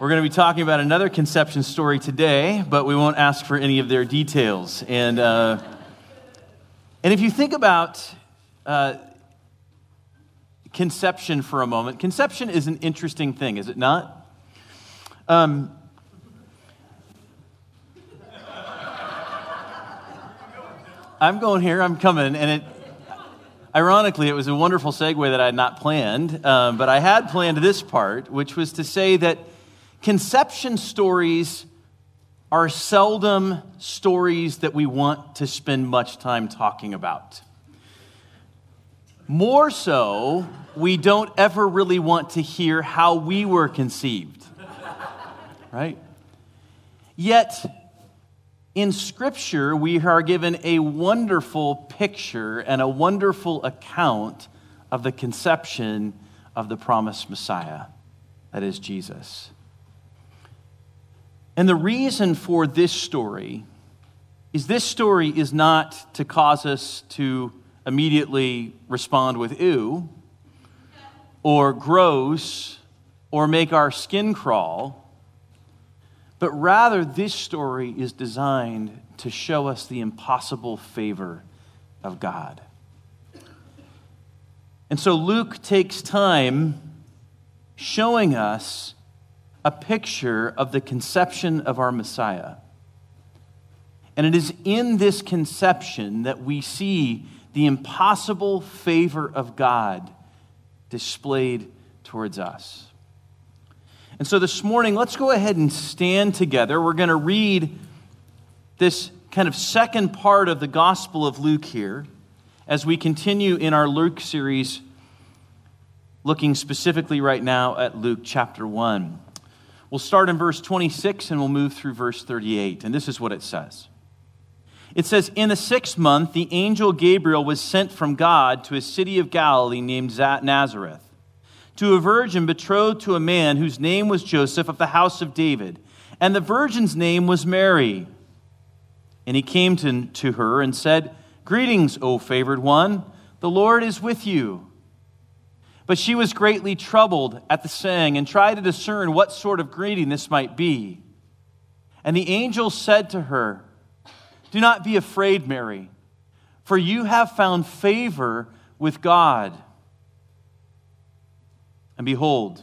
We're going to be talking about another conception story today, but we won't ask for any of their details. And, uh, and if you think about uh, conception for a moment, conception is an interesting thing, is it not? Um, I'm going here, I'm coming, and it, ironically, it was a wonderful segue that I had not planned, um, but I had planned this part, which was to say that conception stories are seldom stories that we want to spend much time talking about. More so, we don't ever really want to hear how we were conceived. Right? Yet, in Scripture, we are given a wonderful picture and a wonderful account of the conception of the promised Messiah, that is Jesus. And the reason for this story is this story is not to cause us to immediately respond with ew or gross or make our skin crawl, but rather this story is designed to show us the impossible favor of God. And so Luke takes time showing us a picture of the conception of our Messiah. And it is in this conception that we see the impossible favor of God displayed towards us. And so this morning, let's go ahead and stand together. We're going to read this kind of second part of the Gospel of Luke here as we continue in our Luke series, looking specifically right now at Luke chapter 1. We'll start in verse 26 and we'll move through verse 38. And this is what it says. It says, In the sixth month, the angel Gabriel was sent from God to a city of Galilee named Nazareth, to a virgin betrothed to a man whose name was Joseph of the house of David. And the virgin's name was Mary. And he came to, to her and said, Greetings, O favored one, the Lord is with you. But she was greatly troubled at the saying and tried to discern what sort of greeting this might be. And the angel said to her, Do not be afraid, Mary, for you have found favor with God. And behold,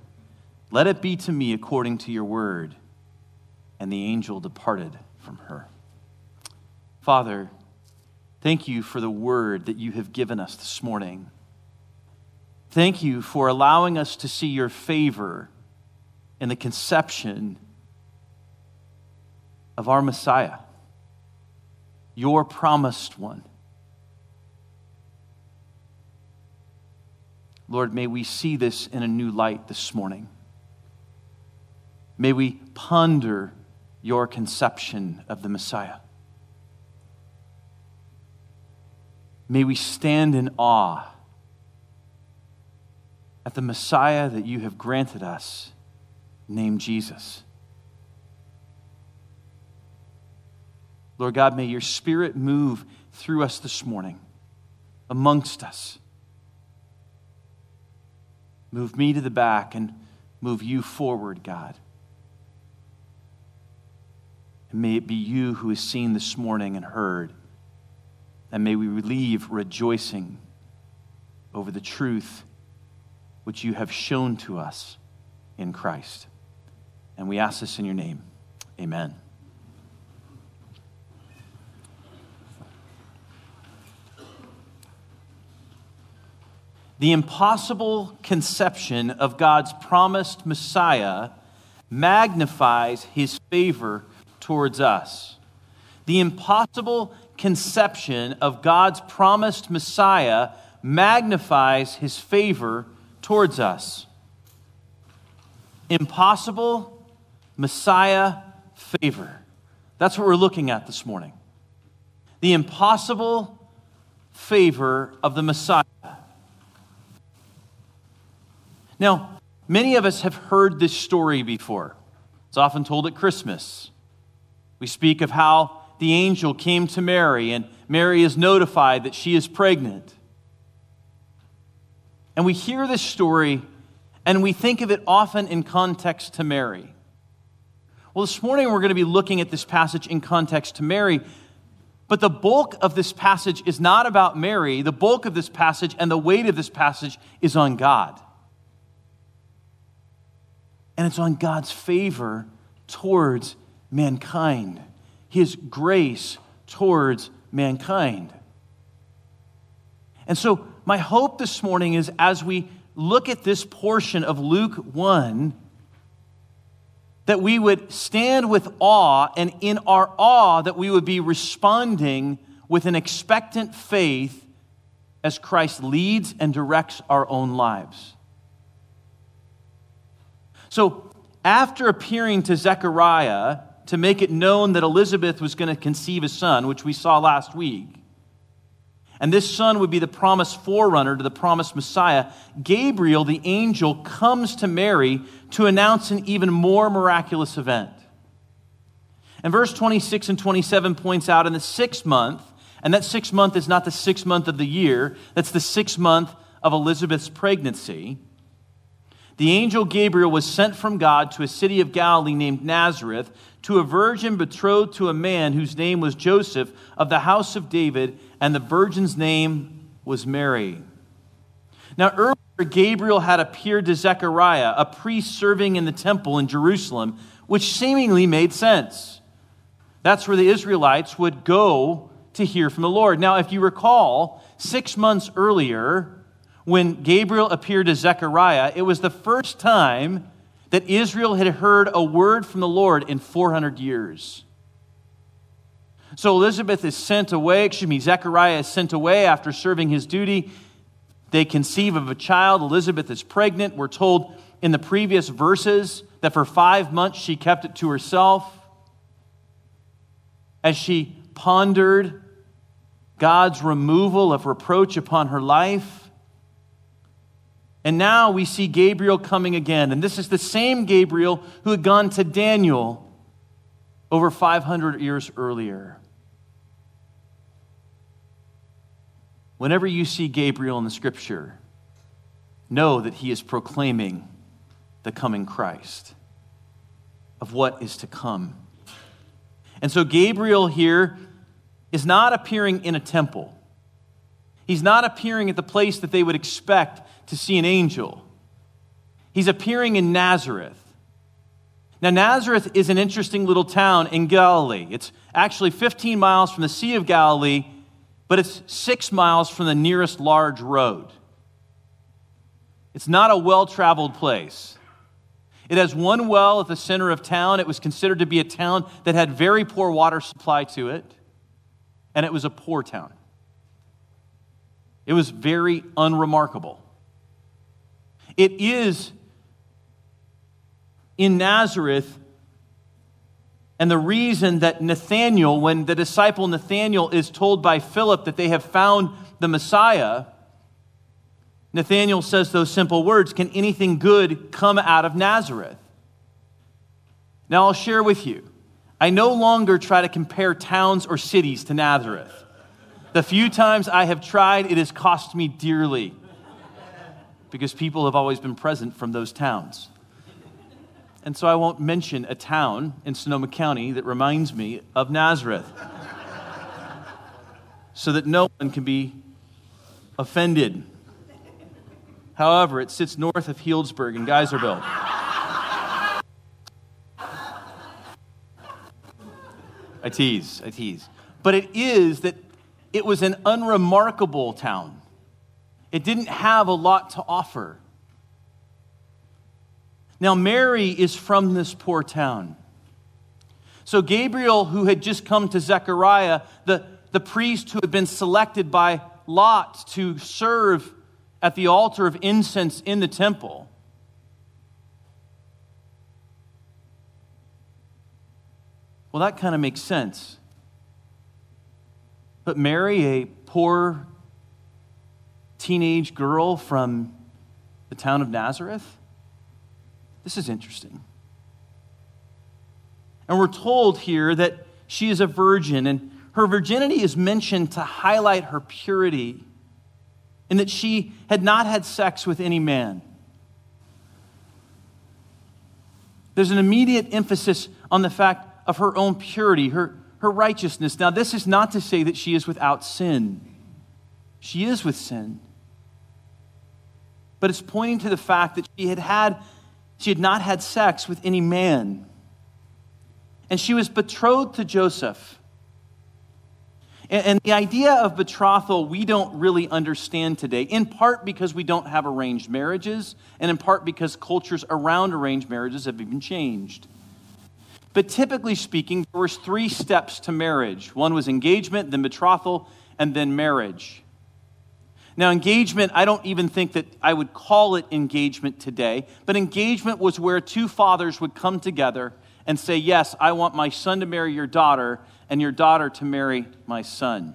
Let it be to me according to your word. And the angel departed from her. Father, thank you for the word that you have given us this morning. Thank you for allowing us to see your favor in the conception of our Messiah, your promised one. Lord, may we see this in a new light this morning. May we ponder your conception of the Messiah. May we stand in awe at the Messiah that you have granted us, named Jesus. Lord God, may your Spirit move through us this morning, amongst us. Move me to the back and move you forward, God. And may it be you who is seen this morning and heard. And may we leave rejoicing over the truth which you have shown to us in Christ. And we ask this in your name. Amen. The impossible conception of God's promised Messiah magnifies his favor towards us. The impossible conception of God's promised Messiah magnifies his favor towards us. Impossible Messiah favor. That's what we're looking at this morning. The impossible favor of the Messiah. Now, many of us have heard this story before. It's often told at Christmas. We speak of how the angel came to Mary, and Mary is notified that she is pregnant. And we hear this story, and we think of it often in context to Mary. Well, this morning we're going to be looking at this passage in context to Mary, but the bulk of this passage is not about Mary. The bulk of this passage and the weight of this passage is on God and it's on God's favor towards mankind, His grace towards mankind. And so, my hope this morning is as we look at this portion of Luke 1, that we would stand with awe, and in our awe, that we would be responding with an expectant faith as Christ leads and directs our own lives. So, after appearing to Zechariah to make it known that Elizabeth was going to conceive a son, which we saw last week, and this son would be the promised forerunner to the promised Messiah, Gabriel, the angel, comes to Mary to announce an even more miraculous event. And verse 26 and 27 points out in the sixth month, and that sixth month is not the sixth month of the year, that's the sixth month of Elizabeth's pregnancy the angel Gabriel was sent from God to a city of Galilee named Nazareth to a virgin betrothed to a man whose name was Joseph of the house of David, and the virgin's name was Mary. Now, earlier, Gabriel had appeared to Zechariah, a priest serving in the temple in Jerusalem, which seemingly made sense. That's where the Israelites would go to hear from the Lord. Now, if you recall, six months earlier, when Gabriel appeared to Zechariah, it was the first time that Israel had heard a word from the Lord in 400 years. So Elizabeth is sent away, excuse me, Zechariah is sent away after serving his duty. They conceive of a child. Elizabeth is pregnant. We're told in the previous verses that for five months she kept it to herself as she pondered God's removal of reproach upon her life. And now we see Gabriel coming again. And this is the same Gabriel who had gone to Daniel over 500 years earlier. Whenever you see Gabriel in the scripture, know that he is proclaiming the coming Christ, of what is to come. And so Gabriel here is not appearing in a temple. He's not appearing at the place that they would expect to see an angel. He's appearing in Nazareth. Now, Nazareth is an interesting little town in Galilee. It's actually 15 miles from the Sea of Galilee, but it's six miles from the nearest large road. It's not a well traveled place. It has one well at the center of town. It was considered to be a town that had very poor water supply to it, and it was a poor town. It was very unremarkable. It is in Nazareth. And the reason that Nathanael, when the disciple Nathanael is told by Philip that they have found the Messiah, Nathanael says those simple words Can anything good come out of Nazareth? Now I'll share with you. I no longer try to compare towns or cities to Nazareth. The few times I have tried, it has cost me dearly because people have always been present from those towns. And so I won't mention a town in Sonoma County that reminds me of Nazareth so that no one can be offended. However, it sits north of Healdsburg in Geyserville. I tease, I tease. But it is that it was an unremarkable town. it didn't have a lot to offer. Now, Mary is from this poor town. So, Gabriel, who had just come to Zechariah, the, the priest who had been selected by Lot to serve at the altar of incense in the temple, well, that kind of makes sense. But Mary, a poor teenage girl from the town of Nazareth, this is interesting. And we're told here that she is a virgin, and her virginity is mentioned to highlight her purity, and that she had not had sex with any man. There's an immediate emphasis on the fact of her own purity, her, her righteousness. Now, this is not to say that she is without sin, she is with sin. But it's pointing to the fact that she had had she had not had sex with any man. And she was betrothed to Joseph. And, and the idea of betrothal, we don't really understand today, in part because we don't have arranged marriages, and in part because cultures around arranged marriages have even changed. But typically speaking, there was three steps to marriage. One was engagement, then betrothal, and then marriage. Now, engagement, I don't even think that I would call it engagement today, but engagement was where two fathers would come together and say, Yes, I want my son to marry your daughter, and your daughter to marry my son.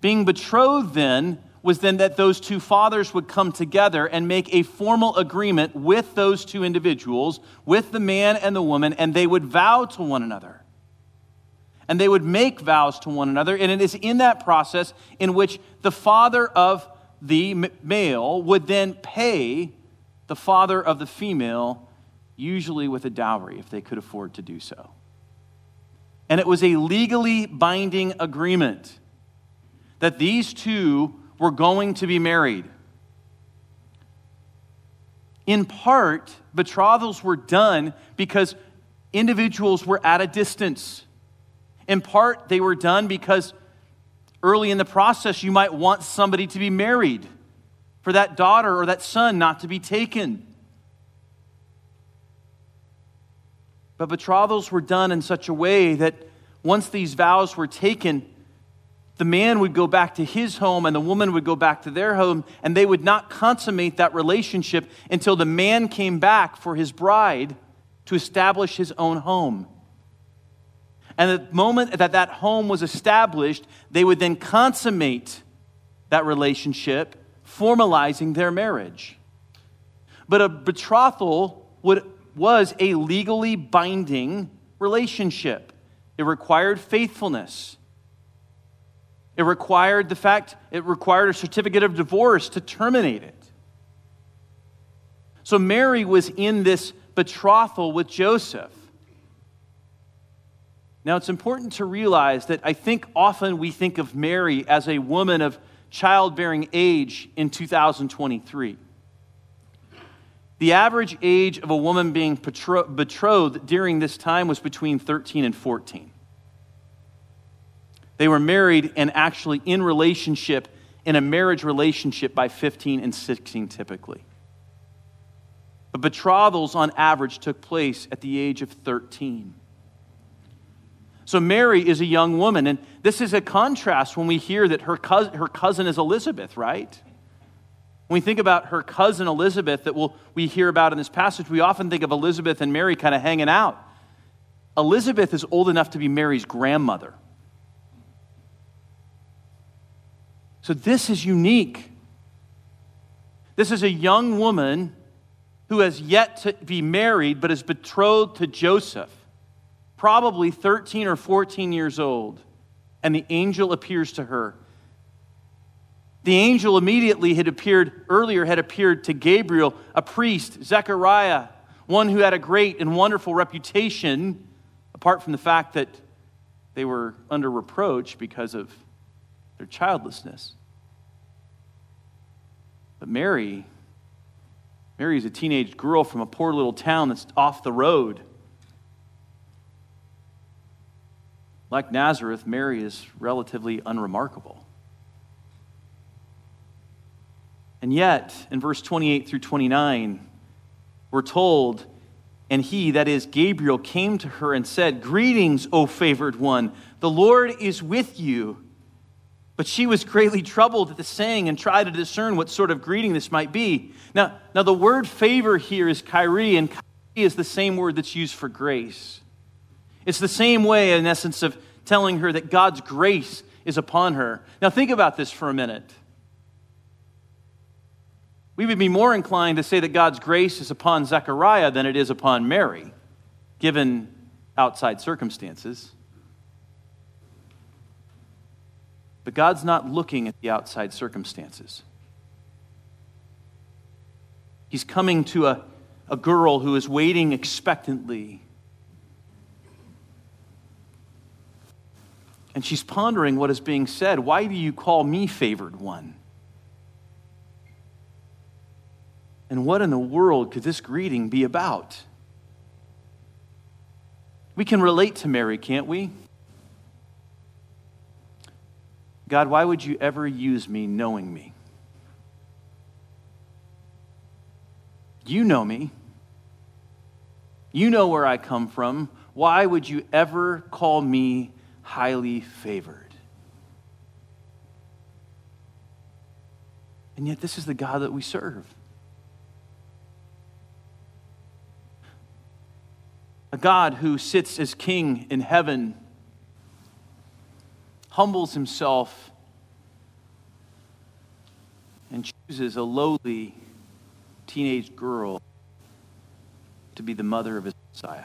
Being betrothed then was then that those two fathers would come together and make a formal agreement with those two individuals, with the man and the woman, and they would vow to one another and they would make vows to one another. And it is in that process in which the father of the male would then pay the father of the female, usually with a dowry if they could afford to do so. And it was a legally binding agreement that these two were going to be married. In part, betrothals were done because individuals were at a distance. In part, they were done because early in the process, you might want somebody to be married for that daughter or that son not to be taken. But betrothals were done in such a way that once these vows were taken, the man would go back to his home and the woman would go back to their home, and they would not consummate that relationship until the man came back for his bride to establish his own home. And the moment that that home was established, they would then consummate that relationship, formalizing their marriage. But a betrothal would, was a legally binding relationship, it required faithfulness. It required the fact, it required a certificate of divorce to terminate it. So Mary was in this betrothal with Joseph. Now, it's important to realize that I think often we think of Mary as a woman of childbearing age in 2023. The average age of a woman being betrothed during this time was between 13 and 14. They were married and actually in relationship, in a marriage relationship by 15 and 16 typically. But betrothals on average took place at the age of 13. So Mary is a young woman, and this is a contrast when we hear that her cousin, her cousin is Elizabeth, right? When we think about her cousin Elizabeth that we'll, we hear about in this passage, we often think of Elizabeth and Mary kind of hanging out. Elizabeth is old enough to be Mary's grandmother. So this is unique. This is a young woman who has yet to be married but is betrothed to Joseph probably 13 or 14 years old, and the angel appears to her. The angel immediately had appeared, earlier had appeared to Gabriel, a priest, Zechariah, one who had a great and wonderful reputation, apart from the fact that they were under reproach because of their childlessness. But Mary, Mary is a teenage girl from a poor little town that's off the road. Like Nazareth, Mary is relatively unremarkable. And yet, in verse 28 through 29, we're told, and he, that is Gabriel, came to her and said, Greetings, O favored one, the Lord is with you. But she was greatly troubled at the saying and tried to discern what sort of greeting this might be. Now, now the word favor here is chairi, and chairi is the same word that's used for grace. It's the same way, in essence, of telling her that God's grace is upon her. Now, think about this for a minute. We would be more inclined to say that God's grace is upon Zechariah than it is upon Mary, given outside circumstances. But God's not looking at the outside circumstances. He's coming to a, a girl who is waiting expectantly. And she's pondering what is being said. Why do you call me favored one? And what in the world could this greeting be about? We can relate to Mary, can't we? God, why would you ever use me knowing me? You know me. You know where I come from. Why would you ever call me highly favored? And yet, this is the God that we serve. A God who sits as king in heaven humbles himself and chooses a lowly teenage girl to be the mother of his Messiah.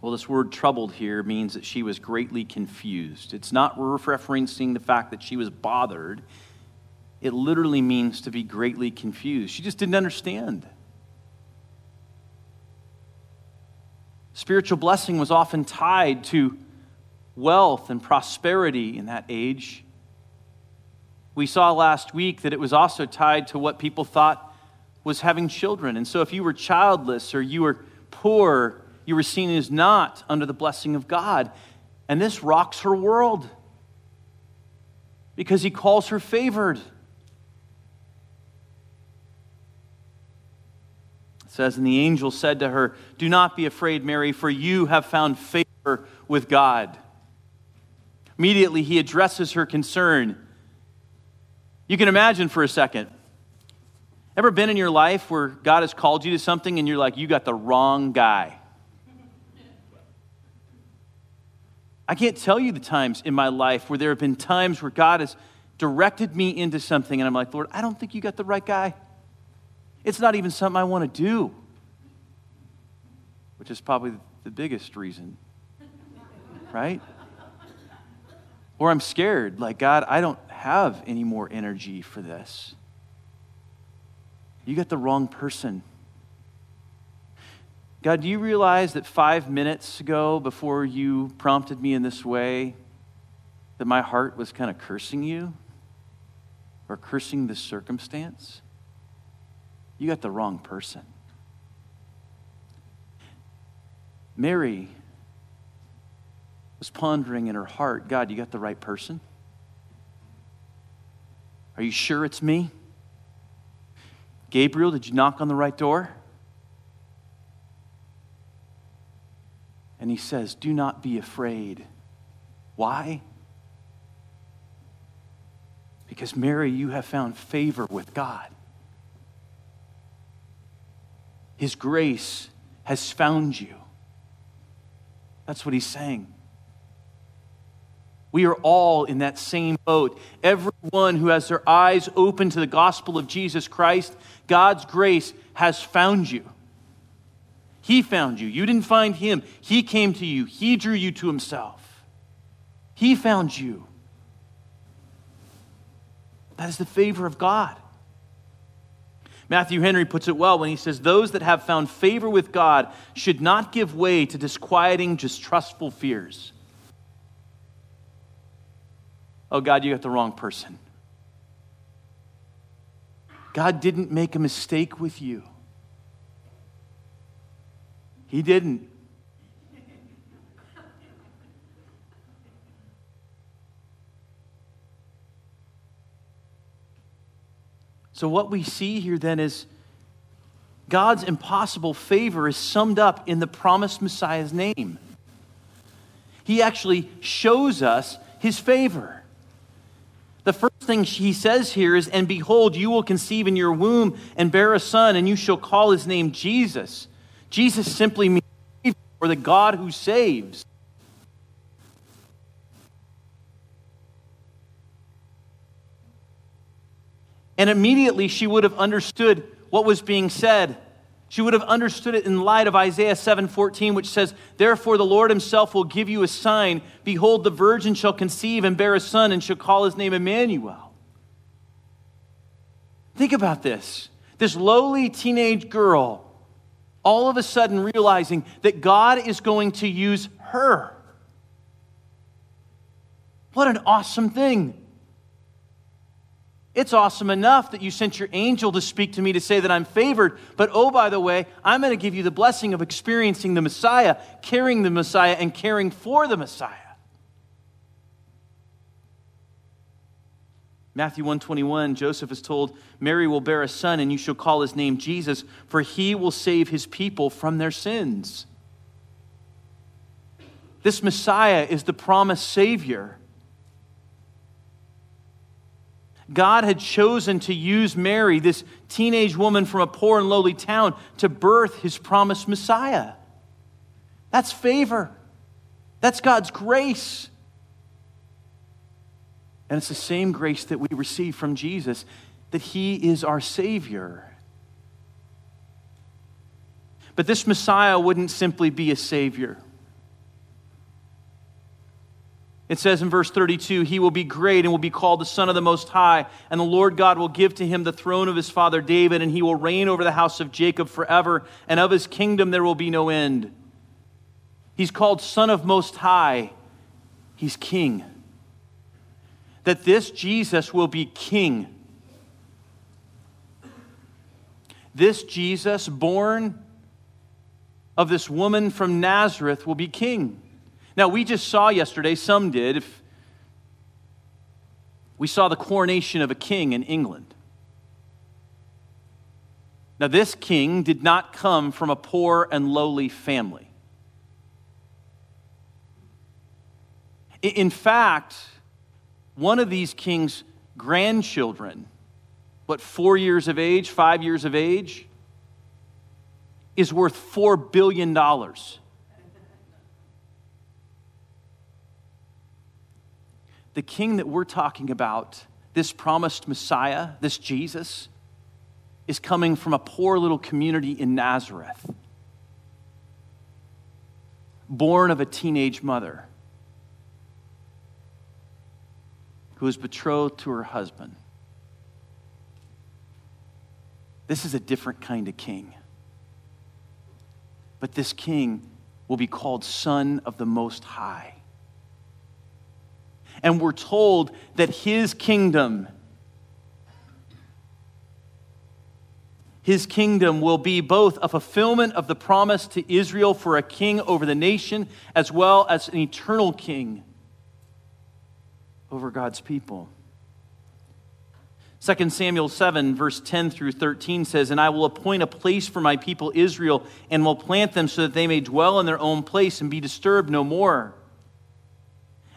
Well, this word troubled here means that she was greatly confused. It's not referencing the fact that she was bothered, it literally means to be greatly confused. She just didn't understand. Spiritual blessing was often tied to wealth and prosperity in that age. We saw last week that it was also tied to what people thought was having children. And so if you were childless or you were poor, you were seen as not under the blessing of God. And this rocks her world because he calls her favored. Says, And the angel said to her, Do not be afraid, Mary, for you have found favor with God. Immediately, he addresses her concern. You can imagine for a second. Ever been in your life where God has called you to something and you're like, you got the wrong guy? I can't tell you the times in my life where there have been times where God has directed me into something and I'm like, Lord, I don't think you got the right guy. It's not even something I want to do, which is probably the biggest reason, right? Or I'm scared, like, God, I don't have any more energy for this. You got the wrong person. God, do you realize that five minutes ago, before you prompted me in this way, that my heart was kind of cursing you or cursing the circumstance? You got the wrong person. Mary was pondering in her heart God, you got the right person? Are you sure it's me? Gabriel, did you knock on the right door? And he says, Do not be afraid. Why? Because, Mary, you have found favor with God. His grace has found you. That's what he's saying. We are all in that same boat. Everyone who has their eyes open to the gospel of Jesus Christ, God's grace has found you. He found you. You didn't find him. He came to you. He drew you to himself. He found you. That is the favor of God. Matthew Henry puts it well when he says, Those that have found favor with God should not give way to disquieting, distrustful fears. Oh, God, you got the wrong person. God didn't make a mistake with you. He didn't. So, what we see here then is God's impossible favor is summed up in the promised Messiah's name. He actually shows us his favor. The first thing he says here is, And behold, you will conceive in your womb and bear a son, and you shall call his name Jesus. Jesus simply means or the God who saves. And immediately she would have understood what was being said. She would have understood it in light of Isaiah 7:14 which says, "Therefore the Lord himself will give you a sign: behold the virgin shall conceive and bear a son and shall call his name Emmanuel." Think about this. This lowly teenage girl all of a sudden realizing that God is going to use her. What an awesome thing. It's awesome enough that you sent your angel to speak to me to say that I'm favored, but oh, by the way, I'm going to give you the blessing of experiencing the Messiah, carrying the Messiah, and caring for the Messiah. Matthew 121, Joseph is told, Mary will bear a son, and you shall call his name Jesus, for he will save his people from their sins. This Messiah is the promised Savior. God had chosen to use Mary, this teenage woman from a poor and lowly town, to birth his promised Messiah. That's favor. That's God's grace. And it's the same grace that we receive from Jesus, that he is our Savior. But this Messiah wouldn't simply be a Savior. It says in verse 32 He will be great and will be called the Son of the Most High, and the Lord God will give to him the throne of his father David, and he will reign over the house of Jacob forever, and of his kingdom there will be no end. He's called Son of Most High, he's King. That this Jesus will be King. This Jesus, born of this woman from Nazareth, will be King. Now, we just saw yesterday, some did, if we saw the coronation of a king in England. Now, this king did not come from a poor and lowly family. In fact, one of these king's grandchildren, what, four years of age, five years of age, is worth $4 billion. The king that we're talking about, this promised Messiah, this Jesus, is coming from a poor little community in Nazareth, born of a teenage mother who is betrothed to her husband. This is a different kind of king. But this king will be called Son of the Most High and we're told that his kingdom, his kingdom will be both a fulfillment of the promise to Israel for a king over the nation, as well as an eternal king over God's people. 2 Samuel 7, verse 10 through 13 says, And I will appoint a place for my people Israel, and will plant them so that they may dwell in their own place and be disturbed no more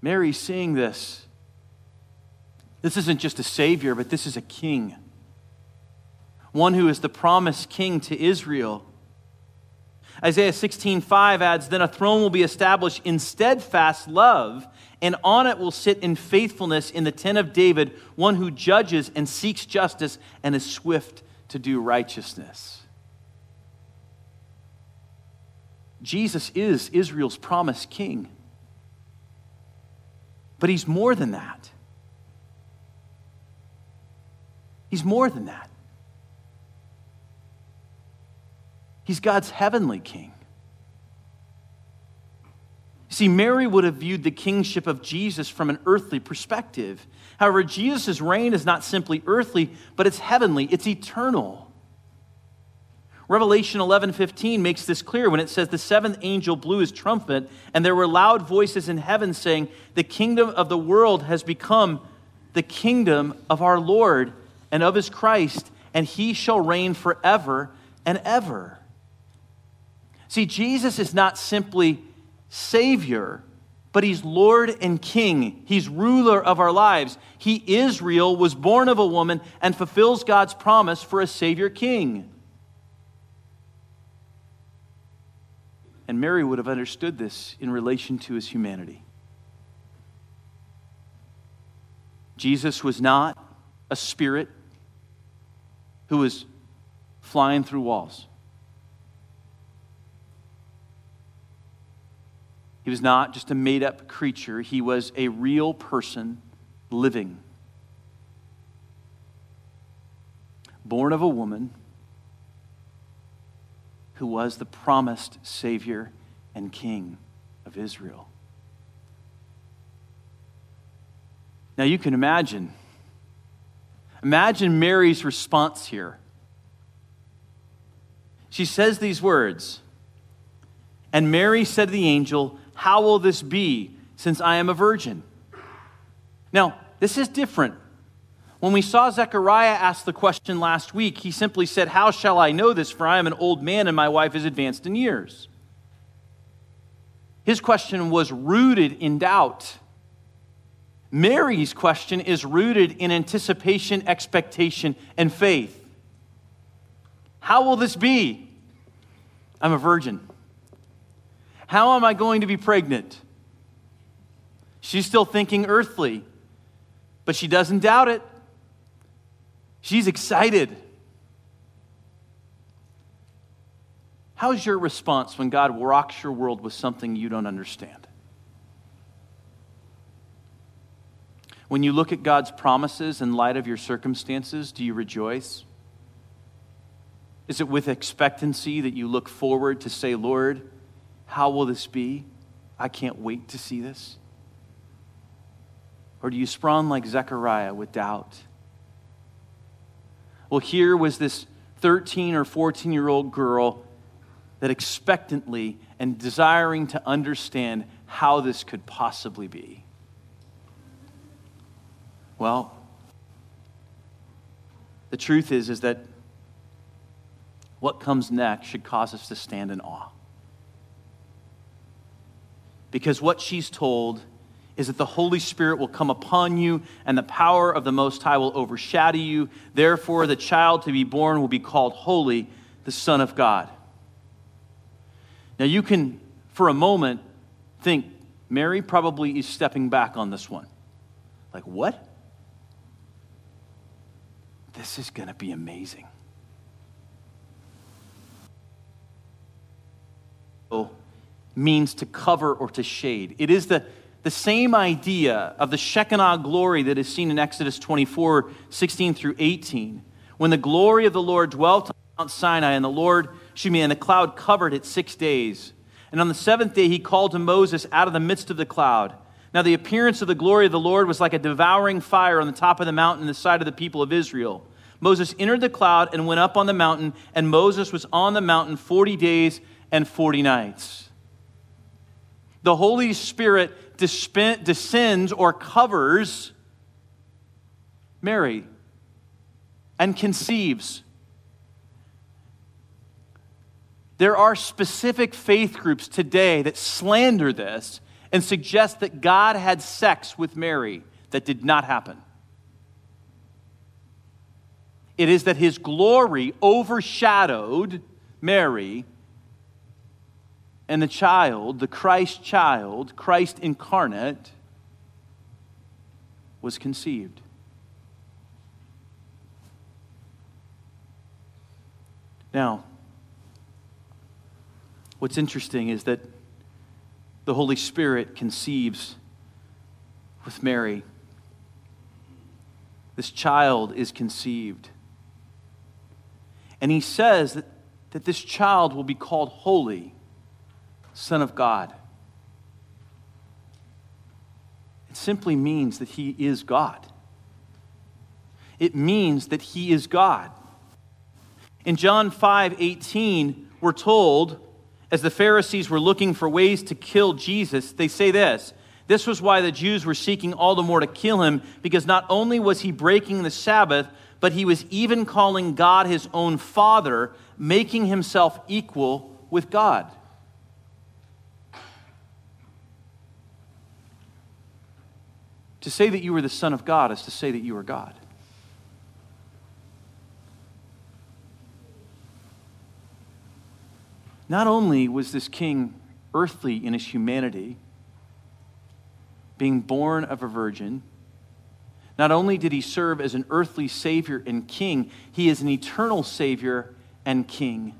Mary's seeing this. This isn't just a savior, but this is a king. One who is the promised king to Israel. Isaiah 16:5 adds, "Then a throne will be established in steadfast love, and on it will sit in faithfulness in the tent of David, one who judges and seeks justice and is swift to do righteousness." Jesus is Israel's promised king. But he's more than that. He's more than that. He's God's heavenly king. See, Mary would have viewed the kingship of Jesus from an earthly perspective. However, Jesus' reign is not simply earthly, but it's heavenly, it's eternal. Revelation 11:15 makes this clear when it says the seventh angel blew his trumpet and there were loud voices in heaven saying the kingdom of the world has become the kingdom of our Lord and of his Christ and he shall reign forever and ever. See, Jesus is not simply Savior, but He's Lord and King. He's ruler of our lives. He, is real, was born of a woman and fulfills God's promise for a Savior King. And Mary would have understood this in relation to his humanity. Jesus was not a spirit who was flying through walls. He was not just a made up creature, he was a real person living. Born of a woman who was the promised Savior and King of Israel. Now you can imagine. Imagine Mary's response here. She says these words And Mary said to the angel, how will this be since I am a virgin? Now, this is different. When we saw Zechariah ask the question last week, he simply said, How shall I know this? For I am an old man and my wife is advanced in years. His question was rooted in doubt. Mary's question is rooted in anticipation, expectation, and faith. How will this be? I'm a virgin. How am I going to be pregnant? She's still thinking earthly, but she doesn't doubt it. She's excited. How's your response when God rocks your world with something you don't understand? When you look at God's promises in light of your circumstances, do you rejoice? Is it with expectancy that you look forward to say, Lord, how will this be? I can't wait to see this. Or do you spawn like Zechariah with doubt? Well, here was this 13 or 14 year old girl that expectantly and desiring to understand how this could possibly be. Well, the truth is is that what comes next should cause us to stand in awe. Because what she's told is that the Holy Spirit will come upon you and the power of the Most High will overshadow you. Therefore, the child to be born will be called Holy, the Son of God. Now, you can, for a moment, think Mary probably is stepping back on this one. Like, what? This is going to be amazing. Means to cover or to shade. It is the, the same idea of the Shekinah glory that is seen in Exodus 24 16 through 18. When the glory of the Lord dwelt on Mount Sinai, and the Lord, excuse me, and the cloud covered it six days. And on the seventh day, he called to Moses out of the midst of the cloud. Now, the appearance of the glory of the Lord was like a devouring fire on the top of the mountain in the sight of the people of Israel. Moses entered the cloud and went up on the mountain, and Moses was on the mountain 40 days and 40 nights the Holy Spirit descends or covers Mary and conceives. There are specific faith groups today that slander this and suggest that God had sex with Mary. That did not happen. It is that his glory overshadowed Mary and the child, the Christ child, Christ incarnate, was conceived. Now, what's interesting is that the Holy Spirit conceives with Mary. This child is conceived. And he says that that this child will be called holy, Son of God. It simply means that he is God. It means that he is God. In John 5 18, we're told, as the Pharisees were looking for ways to kill Jesus, they say this this was why the Jews were seeking all the more to kill him, because not only was he breaking the Sabbath, but he was even calling God his own Father, making himself equal with God. To say that you were the Son of God is to say that you are God. Not only was this king earthly in his humanity, being born of a virgin, not only did he serve as an earthly Savior and King, he is an eternal Savior and King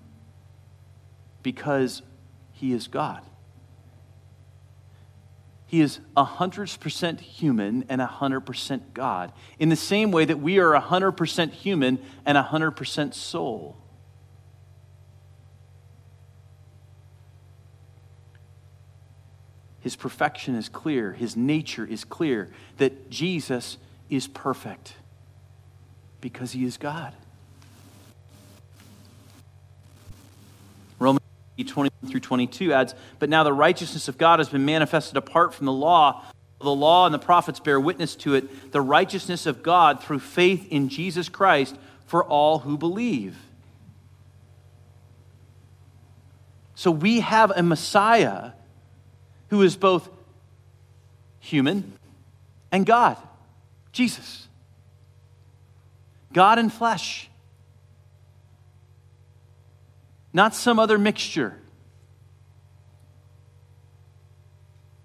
because he is God. He is 100% human and 100% God, in the same way that we are 100% human and 100% soul. His perfection is clear, his nature is clear, that Jesus is perfect because he is God. 20 through 22 adds, But now the righteousness of God has been manifested apart from the law. The law and the prophets bear witness to it, the righteousness of God through faith in Jesus Christ for all who believe. So we have a Messiah who is both human and God, Jesus. God in flesh, not some other mixture.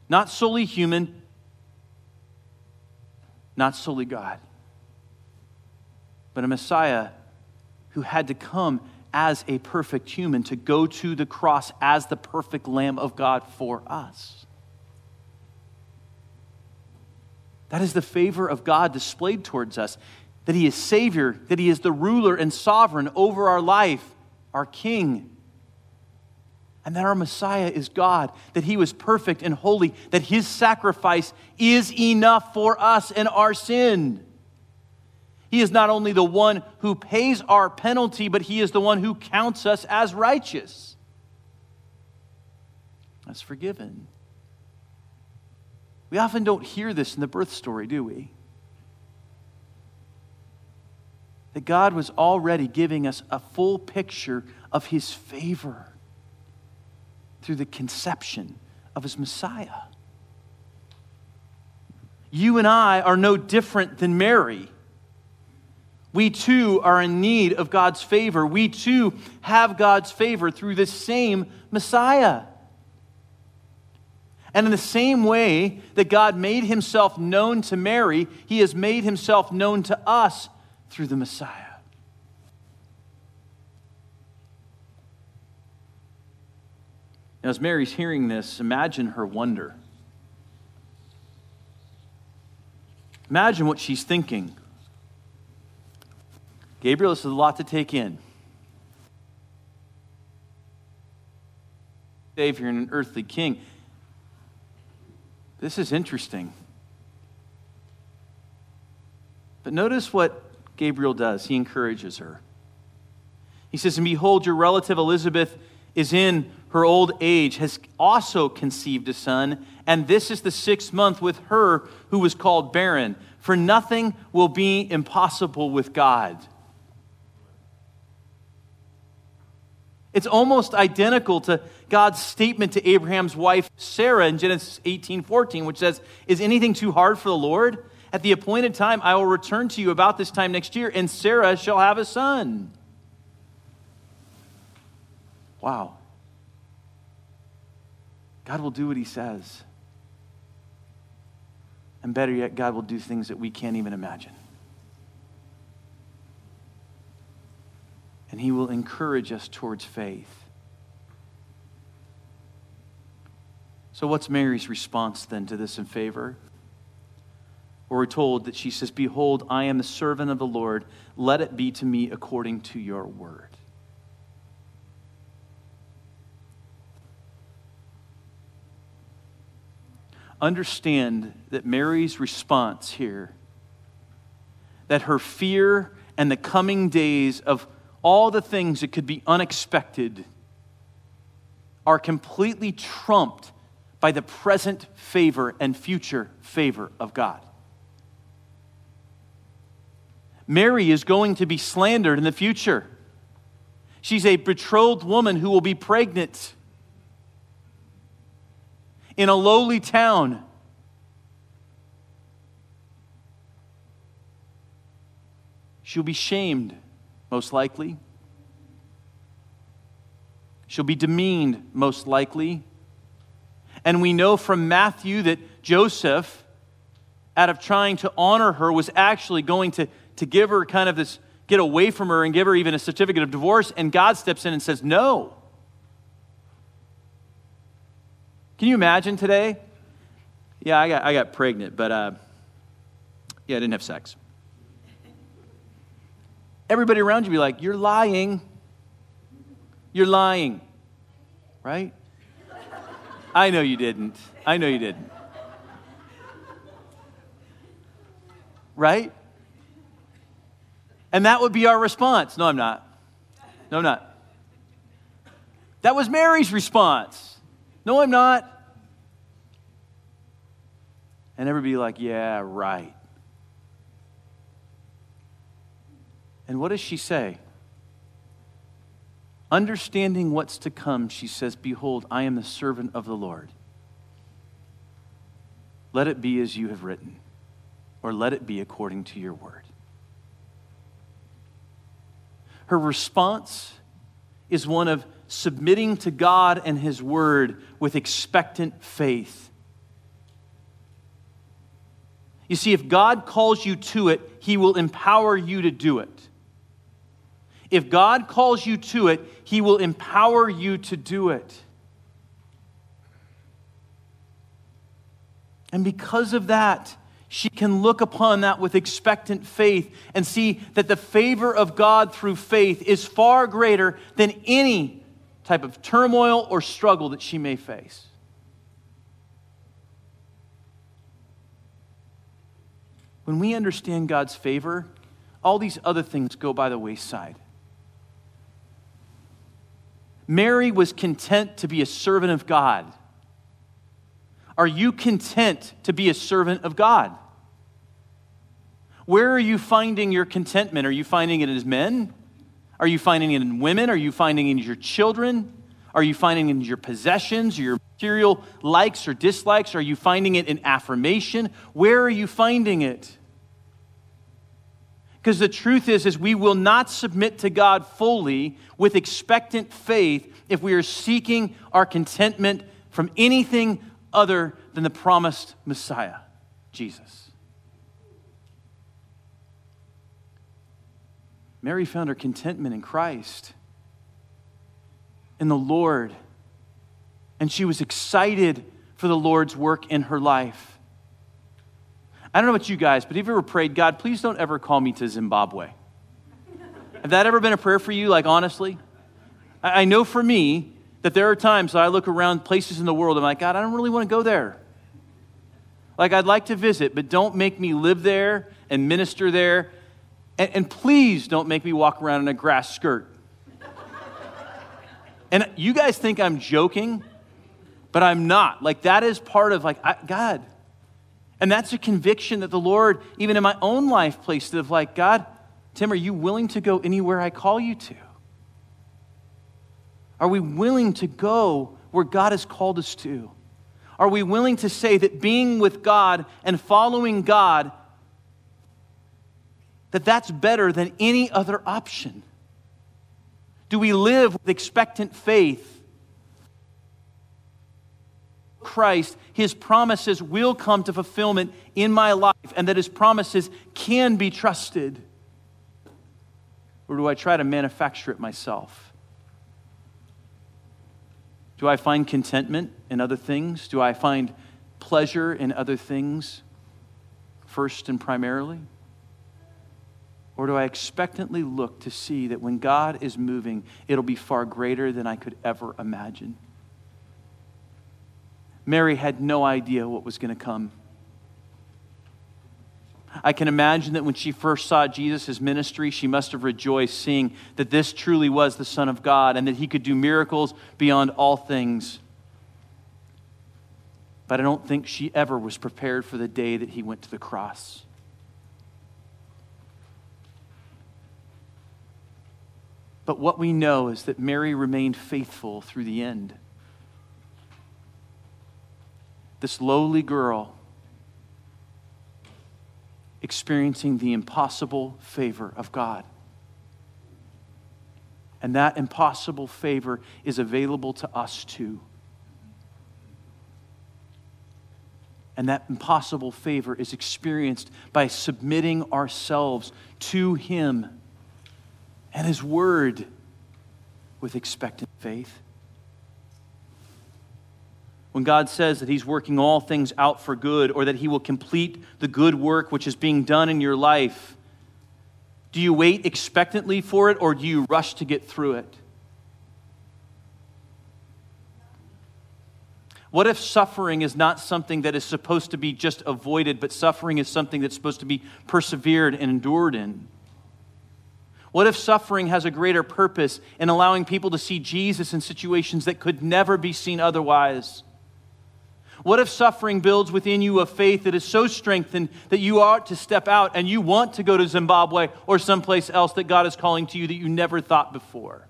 Not solely human, not solely God, but a Messiah who had to come as a perfect human to go to the cross as the perfect Lamb of God for us. That is the favor of God displayed towards us that He is Savior, that He is the ruler and sovereign over our life, our King. And that our Messiah is God, that He was perfect and holy, that His sacrifice is enough for us and our sin. He is not only the one who pays our penalty, but He is the one who counts us as righteous, as forgiven. We often don't hear this in the birth story, do we? That God was already giving us a full picture of His favor through the conception of His Messiah. You and I are no different than Mary. We too are in need of God's favor. We too have God's favor through this same Messiah. And in the same way that God made himself known to Mary, he has made himself known to us through the Messiah. Now, as Mary's hearing this, imagine her wonder. Imagine what she's thinking. Gabriel, this is a lot to take in. Savior and an earthly king. This is interesting. But notice what Gabriel does. He encourages her. He says, And behold, your relative Elizabeth is in her old age, has also conceived a son, and this is the sixth month with her who was called barren. For nothing will be impossible with God. It's almost identical to God's statement to Abraham's wife Sarah in Genesis 18 14, which says, Is anything too hard for the Lord? At the appointed time, I will return to you about this time next year, and Sarah shall have a son. Wow. God will do what he says. And better yet, God will do things that we can't even imagine. and He will encourage us towards faith. So, what's Mary's response then to this in favor? where we're told that she says, Behold, I am the servant of the Lord. Let it be to me according to your word. Understand that Mary's response here, that her fear and the coming days of all the things that could be unexpected are completely trumped by the present favor and future favor of God. Mary is going to be slandered in the future. She's a betrothed woman who will be pregnant in a lowly town. She'll be shamed, most likely. She'll be demeaned, most likely. And we know from Matthew that Joseph, out of trying to honor her, was actually going to, to give her kind of this get away from her and give her even a certificate of divorce. And God steps in and says, No. Can you imagine today? Yeah, I got, I got pregnant, but uh, yeah, I didn't have sex. Everybody around you be like, You're lying. You're lying. Right? I know you didn't. I know you didn't. Right? And that would be our response. No, I'm not. No, I'm not. That was Mary's response. No, I'm not. And everybody like, yeah, right. And what does she say? Understanding what's to come, she says, Behold, I am the servant of the Lord. Let it be as you have written, or let it be according to your word. Her response is one of submitting to God and His Word with expectant faith. You see, if God calls you to it, He will empower you to do it. If God calls you to it, He will empower you to do it. And because of that, she can look upon that with expectant faith and see that the favor of God through faith is far greater than any type of turmoil or struggle that she may face. When we understand God's favor, all these other things go by the wayside. Mary was content to be a servant of God. Are you content to be a servant of God? Where are you finding your contentment? Are you finding it as men? Are you finding it in women? Are you finding it in your children? Are you finding it in your possessions, your material likes or dislikes? Are you finding it in affirmation? Where are you finding it? Because the truth is, is we will not submit to God fully with expectant faith if we are seeking our contentment from anything other than the promised Messiah, Jesus. Mary found her contentment in Christ, in the Lord, and she was excited for the Lord's work in her life. I don't know about you guys, but have you ever prayed, God, please don't ever call me to Zimbabwe? Have that ever been a prayer for you, like honestly? I know for me that there are times I look around places in the world, and I'm like, God, I don't really want to go there. Like, I'd like to visit, but don't make me live there and minister there and, and please don't make me walk around in a grass skirt. and you guys think I'm joking, but I'm not. Like, that is part of, like, I, God. And that's a conviction that the Lord, even in my own life, placed of, like, God, Tim, are you willing to go anywhere I call you to? Are we willing to go where God has called us to? Are we willing to say that being with God and following God that that's better than any other option? Do we live with expectant faith? Christ, his promises will come to fulfillment in my life, and that his promises can be trusted? Or do I try to manufacture it myself? Do I find contentment in other things? Do I find pleasure in other things first and primarily? Or do I expectantly look to see that when God is moving, it'll be far greater than I could ever imagine? Mary had no idea what was going to come. I can imagine that when she first saw Jesus' ministry, she must have rejoiced seeing that this truly was the Son of God and that he could do miracles beyond all things. But I don't think she ever was prepared for the day that he went to the cross. But what we know is that Mary remained faithful through the end. This lowly girl experiencing the impossible favor of God. And that impossible favor is available to us too. And that impossible favor is experienced by submitting ourselves to Him and His Word with expectant faith. When God says that He's working all things out for good or that He will complete the good work which is being done in your life, do you wait expectantly for it or do you rush to get through it? What if suffering is not something that is supposed to be just avoided, but suffering is something that's supposed to be persevered and endured in? What if suffering has a greater purpose in allowing people to see Jesus in situations that could never be seen otherwise? What if suffering builds within you a faith that is so strengthened that you ought to step out and you want to go to Zimbabwe or someplace else that God is calling to you that you never thought before?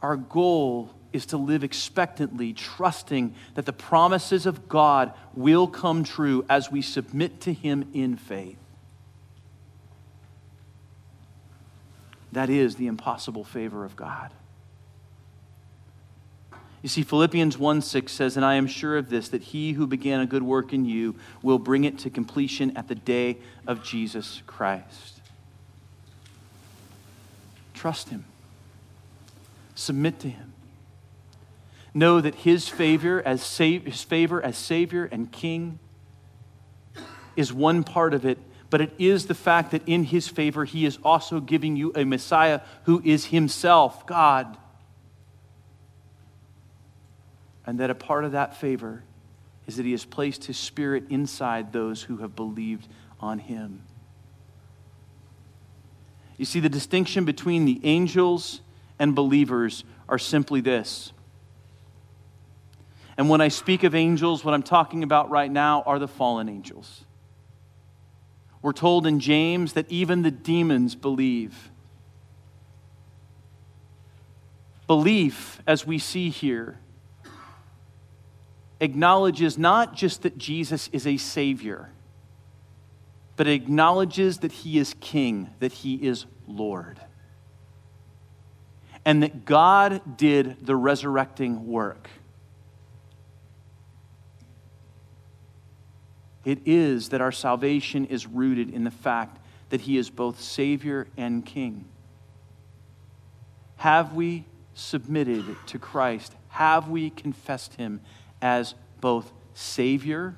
Our goal is to live expectantly, trusting that the promises of God will come true as we submit to Him in faith. That is the impossible favor of God. You see, Philippians 1 6 says, And I am sure of this, that he who began a good work in you will bring it to completion at the day of Jesus Christ. Trust him. Submit to him. Know that his favor as, his favor as Savior and King is one part of it, but it is the fact that in his favor, he is also giving you a Messiah who is himself God. And that a part of that favor is that he has placed his spirit inside those who have believed on him. You see, the distinction between the angels and believers are simply this. And when I speak of angels, what I'm talking about right now are the fallen angels. We're told in James that even the demons believe. Belief, as we see here, acknowledges not just that Jesus is a Savior, but acknowledges that He is King, that He is Lord and that God did the resurrecting work. It is that our salvation is rooted in the fact that He is both Savior and King. Have we submitted to Christ? Have we confessed Him as both Savior,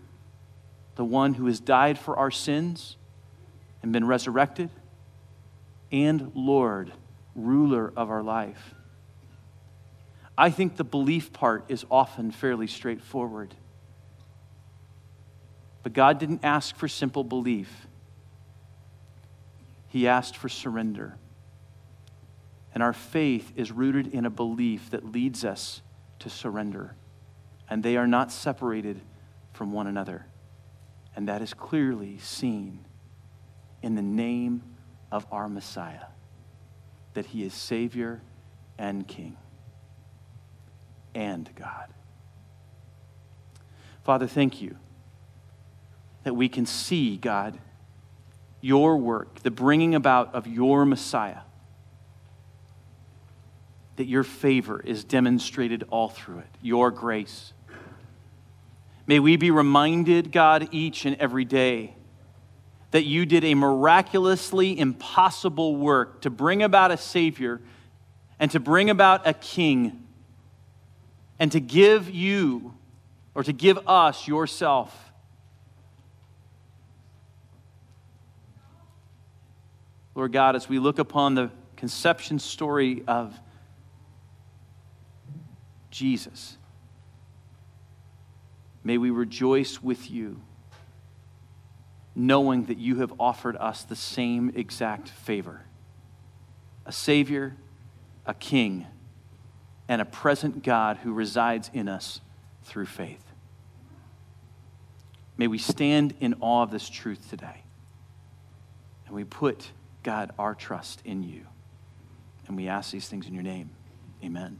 the one who has died for our sins and been resurrected, and Lord, ruler of our life. I think the belief part is often fairly straightforward. But God didn't ask for simple belief, He asked for surrender. And our faith is rooted in a belief that leads us to surrender. And they are not separated from one another. And that is clearly seen in the name of our Messiah that he is Savior and King and God. Father, thank you that we can see, God, your work, the bringing about of your Messiah, that your favor is demonstrated all through it, your grace. May we be reminded, God, each and every day that you did a miraculously impossible work to bring about a Savior and to bring about a King and to give you or to give us yourself. Lord God, as we look upon the conception story of Jesus. May we rejoice with you, knowing that you have offered us the same exact favor a Savior, a King, and a present God who resides in us through faith. May we stand in awe of this truth today. And we put, God, our trust in you. And we ask these things in your name. Amen.